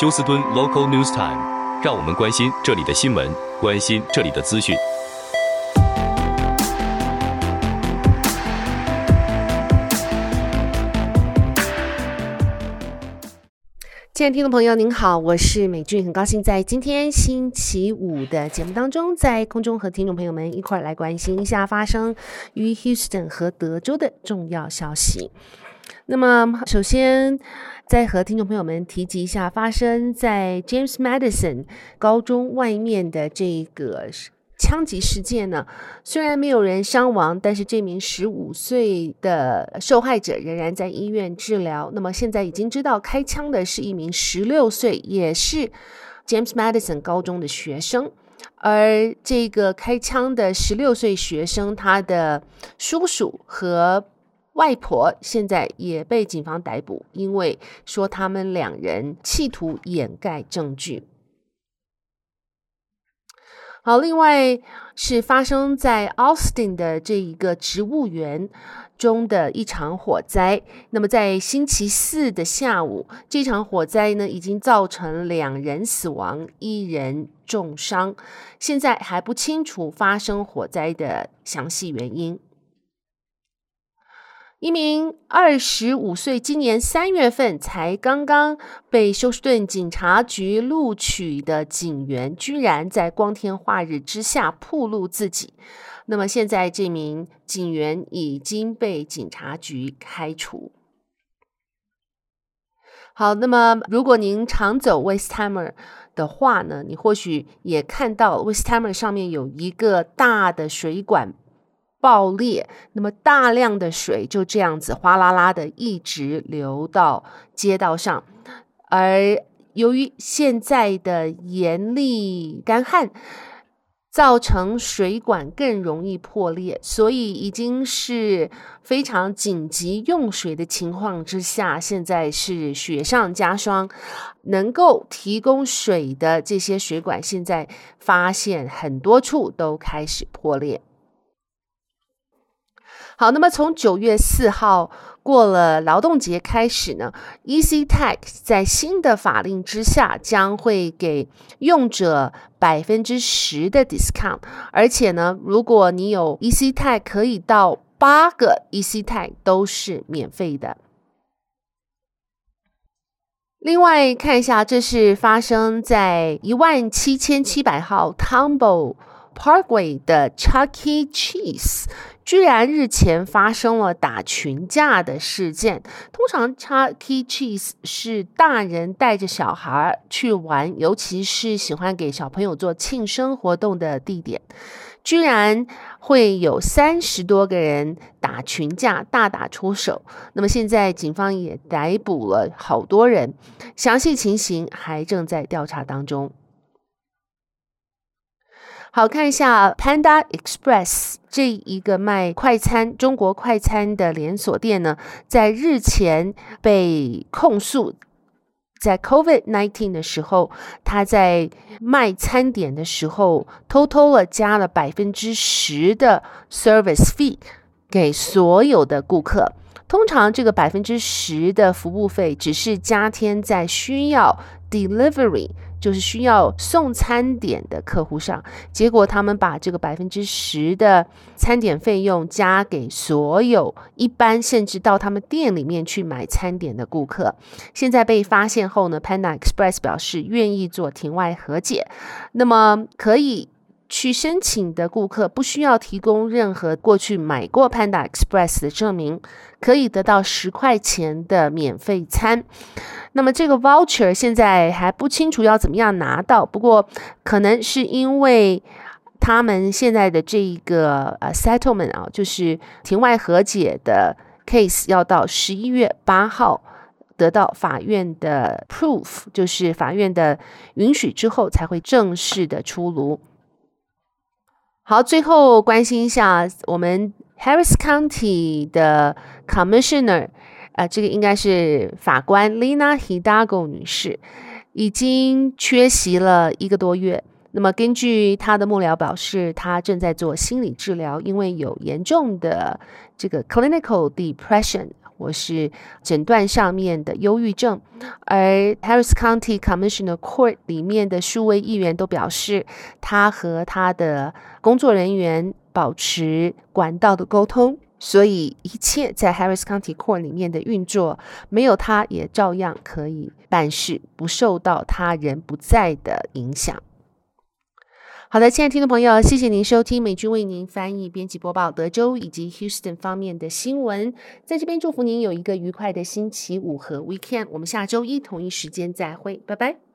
休斯敦 Local News Time，让我们关心这里的新闻，关心这里的资讯。亲爱的听众朋友，您好，我是美俊，很高兴在今天星期五的节目当中，在空中和听众朋友们一块来关心一下发生于 Houston 和德州的重要消息。那么，首先再和听众朋友们提及一下发生在 James Madison 高中外面的这个。枪击事件呢，虽然没有人伤亡，但是这名十五岁的受害者仍然在医院治疗。那么现在已经知道开枪的是一名十六岁，也是 James Madison 高中的学生。而这个开枪的十六岁学生，他的叔叔和外婆现在也被警方逮捕，因为说他们两人企图掩盖证据。好，另外是发生在 Austin 的这一个植物园中的一场火灾。那么在星期四的下午，这场火灾呢已经造成两人死亡，一人重伤。现在还不清楚发生火灾的详细原因。一名二十五岁，今年三月份才刚刚被休斯顿警察局录取的警员，居然在光天化日之下暴露自己。那么现在这名警员已经被警察局开除。好，那么如果您常走 Westheimer 的话呢，你或许也看到 Westheimer 上面有一个大的水管。爆裂，那么大量的水就这样子哗啦啦的一直流到街道上，而由于现在的严厉干旱，造成水管更容易破裂，所以已经是非常紧急用水的情况之下，现在是雪上加霜，能够提供水的这些水管，现在发现很多处都开始破裂。好，那么从九月四号过了劳动节开始呢，EasyTax 在新的法令之下将会给用者百分之十的 discount，而且呢，如果你有 EasyTax，可以到八个 EasyTax 都是免费的。另外看一下，这是发生在一万七千七百号 Tomball Parkway 的 Chuck E. Cheese。居然日前发生了打群架的事件。通常，Chuck E. Cheese 是大人带着小孩去玩，尤其是喜欢给小朋友做庆生活动的地点。居然会有三十多个人打群架，大打出手。那么现在警方也逮捕了好多人，详细情形还正在调查当中。好，看一下 Panda Express 这一个卖快餐、中国快餐的连锁店呢，在日前被控诉，在 COVID-19 的时候，他在卖餐点的时候偷偷了加了百分之十的 service fee 给所有的顾客。通常这个百分之十的服务费只是加添在需要 delivery。就是需要送餐点的客户上，结果他们把这个百分之十的餐点费用加给所有一般甚至到他们店里面去买餐点的顾客。现在被发现后呢，Panda Express 表示愿意做庭外和解，那么可以去申请的顾客不需要提供任何过去买过 Panda Express 的证明，可以得到十块钱的免费餐。那么这个 voucher 现在还不清楚要怎么样拿到，不过可能是因为他们现在的这一个呃 settlement 啊，就是庭外和解的 case 要到十一月八号得到法院的 proof，就是法院的允许之后才会正式的出炉。好，最后关心一下我们 Harris County 的 Commissioner。啊，这个应该是法官 Lina Hidalgo 女士，已经缺席了一个多月。那么根据她的幕僚表示，她正在做心理治疗，因为有严重的这个 clinical depression 或是诊断上面的忧郁症。而 Harris County Commissioner Court 里面的数位议员都表示，他和他的工作人员保持管道的沟通，所以一切在 Harris County Court 里面的运作，没有他也照样可以办事，不受到他人不在的影响。好的，亲爱的听众朋友，谢谢您收听美军为您翻译、编辑播报德州以及 Houston 方面的新闻。在这边祝福您有一个愉快的星期五和 Weekend。我们下周一同一时间再会，拜拜。